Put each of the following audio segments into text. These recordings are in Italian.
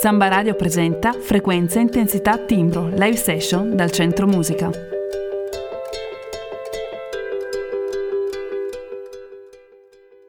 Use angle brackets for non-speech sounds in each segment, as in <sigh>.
Samba Radio presenta Frequenza Intensità Timbro, live session dal Centro Musica.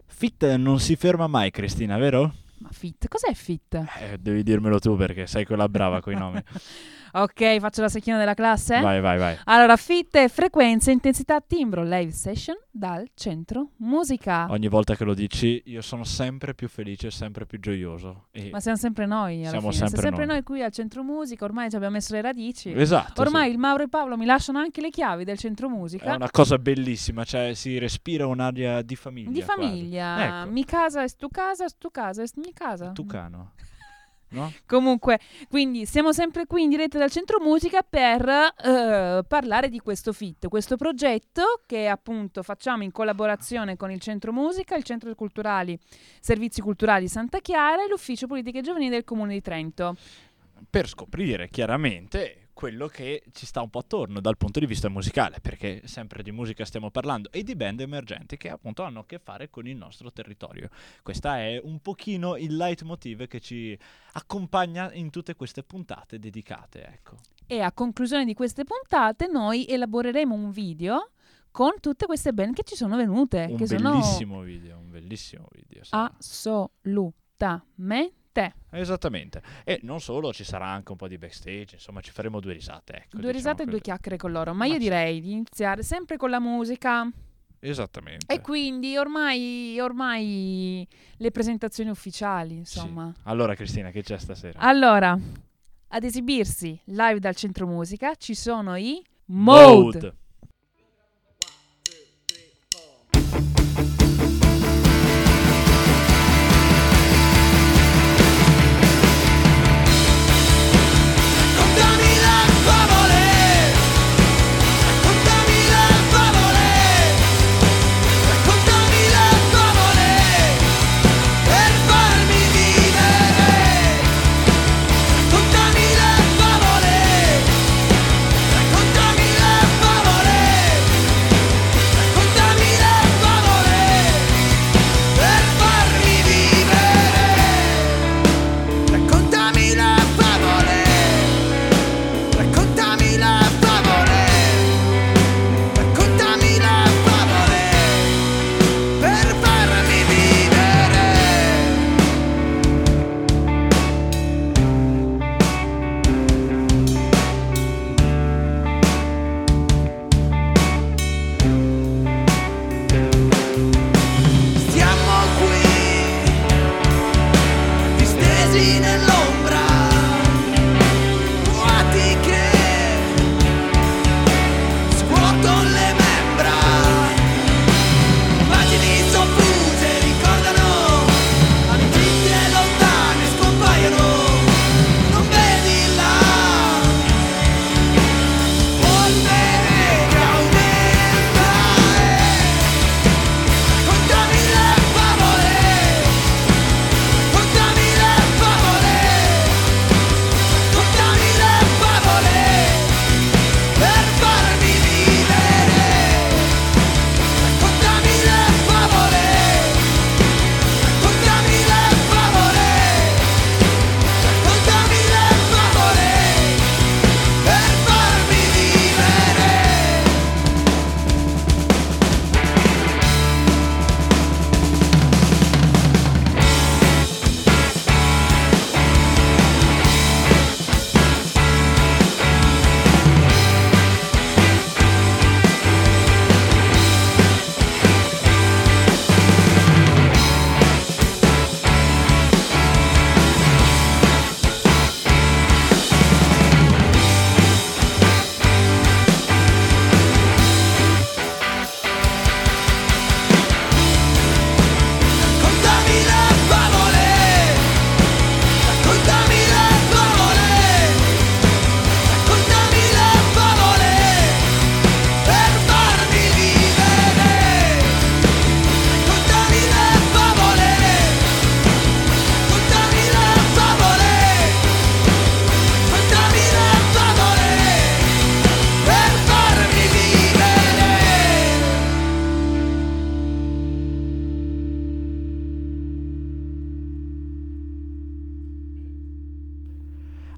Fit non si ferma mai, Cristina, vero? Ma fit, cos'è fit? Eh, devi dirmelo tu perché sei quella brava con i nomi. <laughs> Ok, faccio la secchina della classe? Vai, vai, vai. Allora, fit è frequenza, intensità, timbro, live session dal centro musica. Ogni volta che lo dici io sono sempre più felice, sempre più gioioso. E Ma siamo sempre noi alla Siamo fine. sempre Siamo sempre noi. noi. qui al centro musica, ormai ci abbiamo messo le radici. Esatto. Ormai sì. il Mauro e Paolo mi lasciano anche le chiavi del centro musica. È una cosa bellissima, cioè si respira un'aria di famiglia. Di famiglia. Ecco. Mi casa è tu casa, è tu casa, è mi casa. Tucano. No? Comunque, quindi siamo sempre qui in diretta dal Centro Musica per eh, parlare di questo FIT, questo progetto che appunto facciamo in collaborazione con il Centro Musica, il Centro Culturali, Servizi Culturali Santa Chiara e l'Ufficio Politiche Giovanili del Comune di Trento. Per scoprire chiaramente quello che ci sta un po' attorno dal punto di vista musicale, perché sempre di musica stiamo parlando e di band emergenti che appunto hanno a che fare con il nostro territorio. Questa è un pochino il leitmotiv che ci accompagna in tutte queste puntate dedicate, ecco. E a conclusione di queste puntate noi elaboreremo un video con tutte queste band che ci sono venute, Un che sono bellissimo video, un bellissimo video. sarà. Assolutamente Esattamente. E non solo, ci sarà anche un po' di backstage, insomma ci faremo due risate. Ecco, due diciamo risate e due chiacchiere con loro. Ma Ma io sì. direi di iniziare sempre con la musica. Esattamente. E quindi ormai, ormai le presentazioni ufficiali, Sì. insomma. Allora Cristina, che c'è stasera? Allora, ad esibirsi live dal Centro Musica ci sono i Mode. Raccontami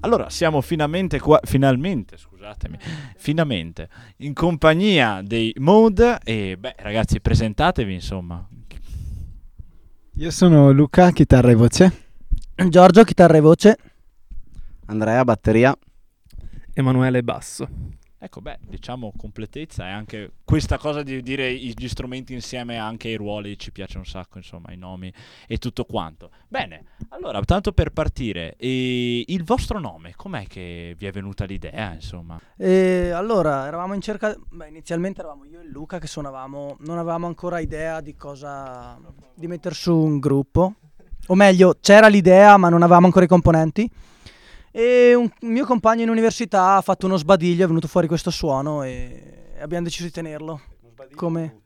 Allora, siamo finalmente qua, finalmente, scusatemi, finalmente in compagnia dei Mode e beh, ragazzi, presentatevi, insomma. Io sono Luca, chitarra e voce. Giorgio, chitarra e voce. Andrea, batteria. Emanuele Basso. Ecco, beh, diciamo completezza e anche questa cosa di dire gli strumenti insieme anche ai ruoli ci piace un sacco, insomma, i nomi e tutto quanto. Bene, allora, tanto per partire, e il vostro nome, com'è che vi è venuta l'idea, insomma? E allora, eravamo in cerca... Beh, inizialmente eravamo io e Luca che suonavamo, non avevamo ancora idea di cosa... di mettere su un gruppo. O meglio, c'era l'idea ma non avevamo ancora i componenti. E un mio compagno in università ha fatto uno sbadiglio, è venuto fuori questo suono e abbiamo deciso di tenerlo. Come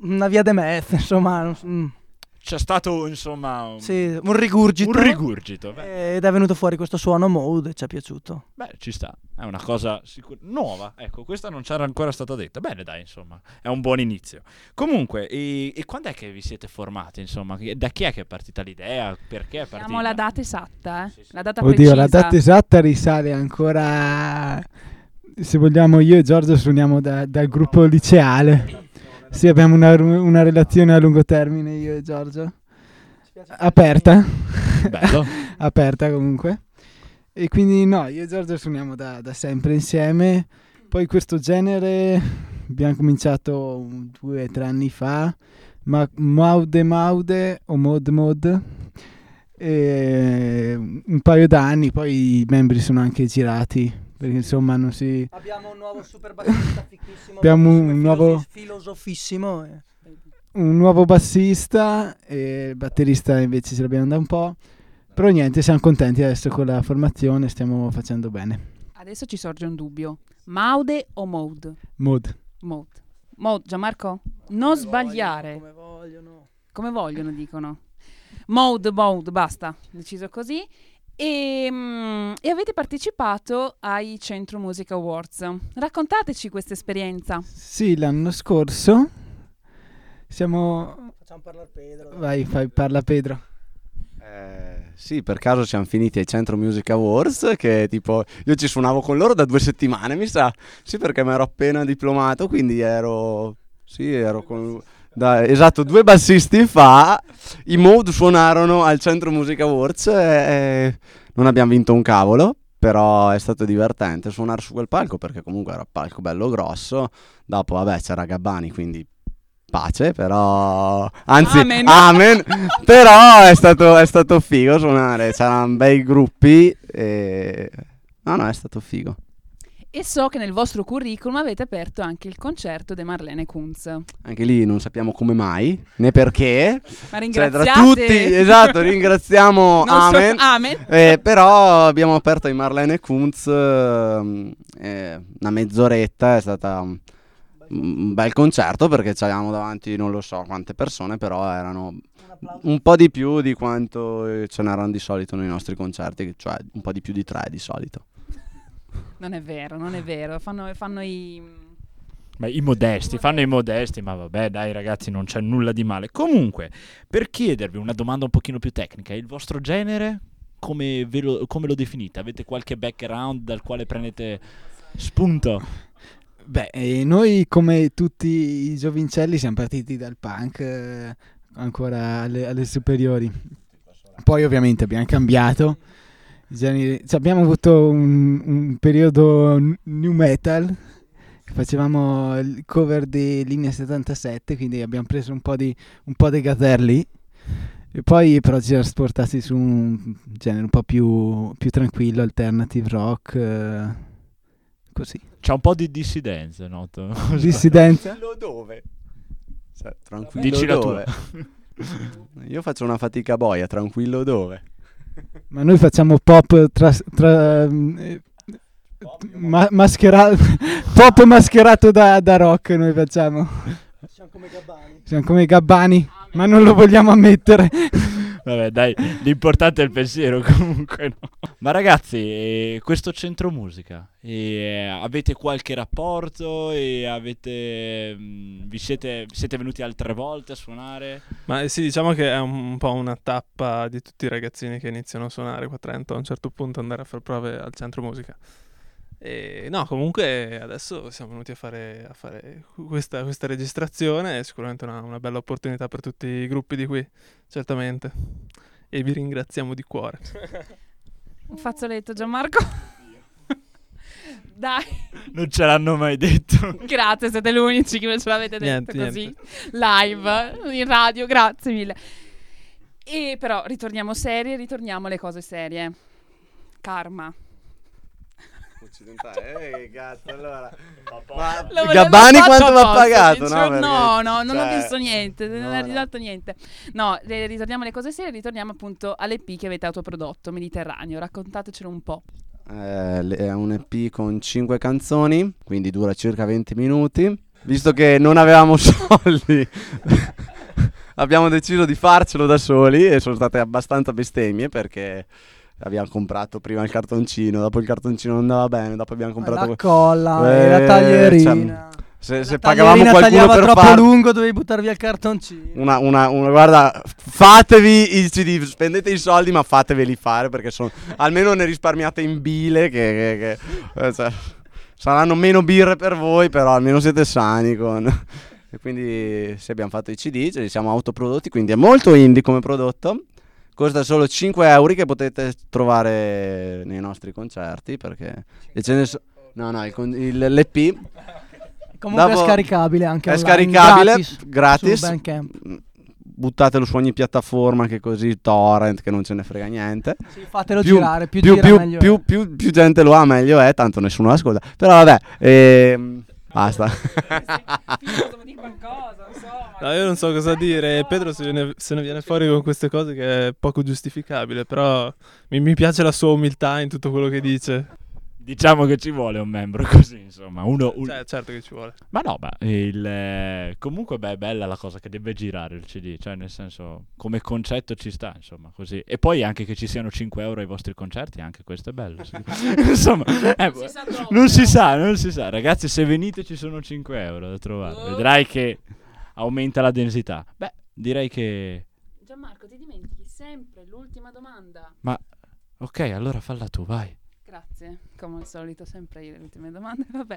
una via de mezzo, insomma, mm, C'è stato, insomma, un, sì, un rigurgito. un rigurgito. Beh, Ed è venuto fuori questo suono mode e ci è piaciuto. beh, ci sta, è una cosa sicur- nuova, ecco, questa non c'era ancora stata detta. Bene, dai, insomma, è un buon inizio. Comunque, e, e quando è che vi siete formati, insomma? Da chi è che è partita l'idea? Perché è partita? Abbiamo la data esatta, eh? Sì, sì. La data Oddio, precisa. la data esatta risale ancora. Se vogliamo, io e Giorgio suoniamo da- dal gruppo liceale. Sì, abbiamo una, una relazione a lungo termine, io e Giorgio. Aperta. Bello. <laughs> Aperta comunque. E quindi no, io e Giorgio suoniamo da, da sempre insieme. Poi questo genere abbiamo cominciato due o tre anni fa. Ma Maude Maude o Mod Mod. E un paio d'anni, poi i membri sono anche girati. Perché insomma non si. Abbiamo un nuovo super bassista fichissimo. Abbiamo un nuovo- filosofi- filosofissimo. e- un nuovo bassista e il batterista invece ce l'abbiamo da un po'. Però niente, siamo contenti adesso con la formazione, stiamo facendo bene. Adesso ci sorge un dubbio. Maude o mode? Mod. Mode. Mode, Gianmarco? Non sbagliare. Come vogliono. Come vogliono, dicono. Mode, mode, basta. Deciso così. E, mm, e avete partecipato ai Centro Music Awards. Raccontateci questa esperienza. Sì, l'anno scorso siamo... Facciamo parlare Pedro. Vai, fai, parla Pedro. Eh, sì, per caso siamo finiti ai Centro Music Awards che tipo io ci suonavo con loro da due settimane, mi sa. Sì, perché mi ero appena diplomato, quindi ero sì, ero con da- esatto, due bassisti fa i Mode suonarono al Centro Music Awards e non abbiamo vinto un cavolo, però è stato divertente suonare su quel palco perché comunque era un palco bello grosso. Dopo vabbè, c'era Gabbani, quindi pace, però anzi Amen. <laughs> amen. però è stato, è stato figo suonare, c'erano bei gruppi e no, no, è stato figo. E so che nel vostro curriculum avete aperto anche il concerto di Marlene Kunz. Anche lì non sappiamo come mai né perché. Ma Cioè, tra ringraziate. tutti, esatto, ringraziamo <laughs> Non so- Amen. Amen. Eh, però abbiamo aperto i Marlene Kunz ehm, eh, una mezz'oretta, è stata un, bel concerto perché c'avevamo davanti non lo so quante persone, però erano Un po' di più di quanto ce n'erano di solito nei nostri concerti, cioè un po' di più di tre di solito. Non è vero, non è vero. Fanno, fanno i... Ma i modesti, fanno i modesti, ma vabbè, dai ragazzi, non c'è nulla di male. Comunque, per chiedervi una domanda un pochino più tecnica, il vostro genere come, ve lo, come lo definite? Avete qualche background dal quale prendete spunto? Beh, e noi come tutti i giovincelli siamo partiti dal punk eh, ancora alle, alle superiori. Poi ovviamente abbiamo cambiato. I generi- cioè, abbiamo avuto un, un periodo n- new metal. Facevamo il cover di Linea 77, quindi abbiamo preso un po' di, un po' di gazzelli. E poi però ci siamo sportati su un genere un po' più, più tranquillo, alternative rock. eh, così. C'è un po' di dissidenza, noto. <laughs> Dissidenza. dove? Cioè, tranquillo Dicila dove? <laughs> Io faccio una fatica boia, tranquillo dove? Ma noi facciamo pop tra, tra- eh, ma- maschera- pop mascherato da, da rock noi facciamo. Siamo come Gabbani. Siamo come i Gabbani, ma non lo vogliamo ammettere. Vabbè, dai, l'importante è il pensiero <laughs> comunque. no? Ma ragazzi, eh, questo centro musica, eh, avete qualche rapporto? E avete, mm, vi siete, siete venuti altre volte a suonare? Ma eh, sì, diciamo che è un, un po' una tappa di tutti i ragazzini che iniziano a suonare qua a Trento, a un certo punto andare a fare prove al centro musica. E no, comunque adesso siamo venuti a fare, a fare questa, questa registrazione, è sicuramente una, una bella opportunità per tutti i gruppi di qui, certamente. E vi ringraziamo di cuore. Un fazzoletto, Gianmarco. Dai, Non ce l'hanno mai detto. grazie, siete gli unici che me ce l'avete detto Niente, così. niente. Live, in radio, grazie mille. E però ritorniamo serie, ritorniamo alle cose serie. Karma. Occidentale, eh, cazzo, allora. Lo Ma volevo Gabbani fatto quanto va apposta, pagato? No, perché- no, no, non ho cioè, visto niente, non no, ho no. risolto niente. No, eh, ritorniamo alle cose serie, ritorniamo appunto all'EP che avete autoprodotto, Mediterraneo. Raccontatecelo un po'. Eh, le- è un EP con 5 canzoni, quindi dura circa 20 minuti. Visto che non avevamo <laughs> soldi, <laughs> abbiamo deciso di farcelo da soli e sono state abbastanza bestemmie perché abbiamo comprato prima il cartoncino, dopo il cartoncino non andava bene, dopo abbiamo comprato... La colla Eh, e la taglierina. cioè, se, se pagavamo qualcuno per troppo far lungo, dovevi buttare via il cartoncino. una, una, una- guarda, fatevi i CD, spendete i soldi ma fateveli fare perché sono, almeno ne risparmiate in bile che, che- che- eh, cioè, saranno meno birre per voi però almeno siete sani con... E quindi sì, abbiamo fatto i CD, ce li siamo autoprodotti, quindi è molto indie come prodotto. Costa solo 5 euro che potete trovare nei nostri concerti perché so- No, no, il con- il- l'EP Comunque Dopo- è scaricabile anche è scaricabile gratis, gratis. Mm, Buttatelo su ogni piattaforma che così torrent che non ce ne frega niente. Sì, fatelo Più- girare, più, Più, gira più- meglio. più- è. più- più gente lo ha meglio è, tanto nessuno lo ascolta. Però vabbè, ehm, basta. <laughs> No, io non so cosa dire. Pedro se ne, se ne viene fuori con queste cose che è poco giustificabile, però mi, mi piace la sua umiltà in tutto quello che dice. Diciamo che ci vuole un membro così, insomma. Uno, un- Cioè, certo che ci vuole. Ma no, ma il, eh, comunque beh, è bella la cosa che deve girare il CD, cioè nel senso come concetto ci sta, insomma, così. E poi anche che ci siano 5 euro ai vostri concerti, anche questo è bello. sì. <laughs> insomma, eh, si sa troppo, non si sa, non si sa. Ragazzi, se venite ci sono 5 euro da trovare. Oh. Vedrai che aumenta la densità. Beh, direi che... Gianmarco, ti dimentichi sempre l'ultima domanda. Ok, allora falla tu, vai. Grazie, come al solito, sempre io le ultime domande. <laughs> Vabbè.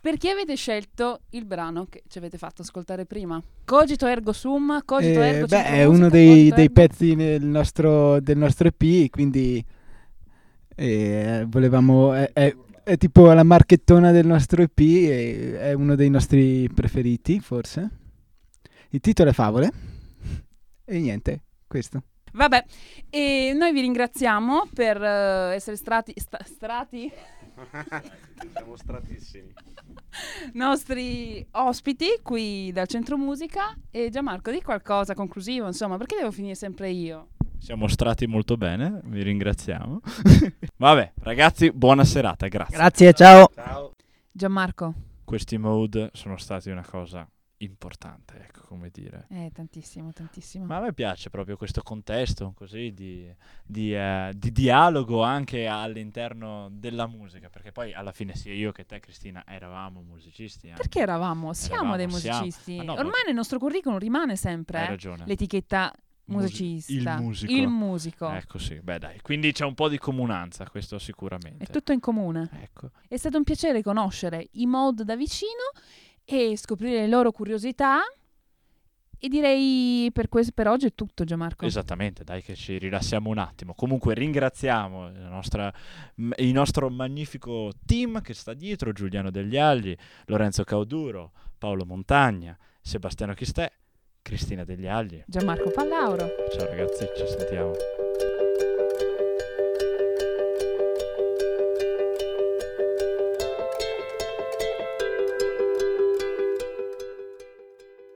Perché avete scelto il brano che ci avete fatto ascoltare prima? Cogito ergo sum, cogito Eh, ergo beh, è uno dei, dei pezzi nostro, del nostro EP, quindi eh, volevamo... È, è- è tipo la marchettona del nostro EP, e è uno dei nostri preferiti, forse. Il titolo è Favole. E niente, questo. Vabbè, e noi vi ringraziamo per eh, essere stati, sta- strati <laughs> Siamo stratissimi. nostri ospiti qui dal Centro Musica. E Gianmarco, di qualcosa conclusivo, insomma, perché devo finire sempre io? Siamo stati molto bene, vi ringraziamo. <laughs> Vabbè, ragazzi, buona serata, grazie. Grazie, ciao. Ciao. Gianmarco, Questi mode sono stati una cosa importante, ecco come dire. eh, tantissimo, tantissimo. Ma a me piace proprio questo contesto così di, di, eh, di dialogo anche all'interno della musica, perché poi alla fine sia io che te Cristina eravamo musicisti. anche. Perché eravamo? Siamo Eravamo, dei siamo. musicisti. Ma no, ma- Ormai nel nostro curriculum rimane sempre eh, ragione. l'etichetta Musi- musicista. il musico. Il musico. Ecco sì, beh dai, quindi c'è un po' di comunanza, questo sicuramente. È tutto in comune. Ecco. È stato un piacere conoscere i mod da vicino e scoprire le loro curiosità. E direi per, questo, per oggi è tutto, Gianmarco. Esattamente, dai che ci rilassiamo un attimo. Comunque ringraziamo la nostra- il nostro magnifico team che sta dietro, Giuliano Degli Agli, Lorenzo Cauduro, Paolo Montagna, Sebastiano Chistè, Cristina Degli Agli. Gianmarco Pallauro. Ciao ragazzi, ci sentiamo.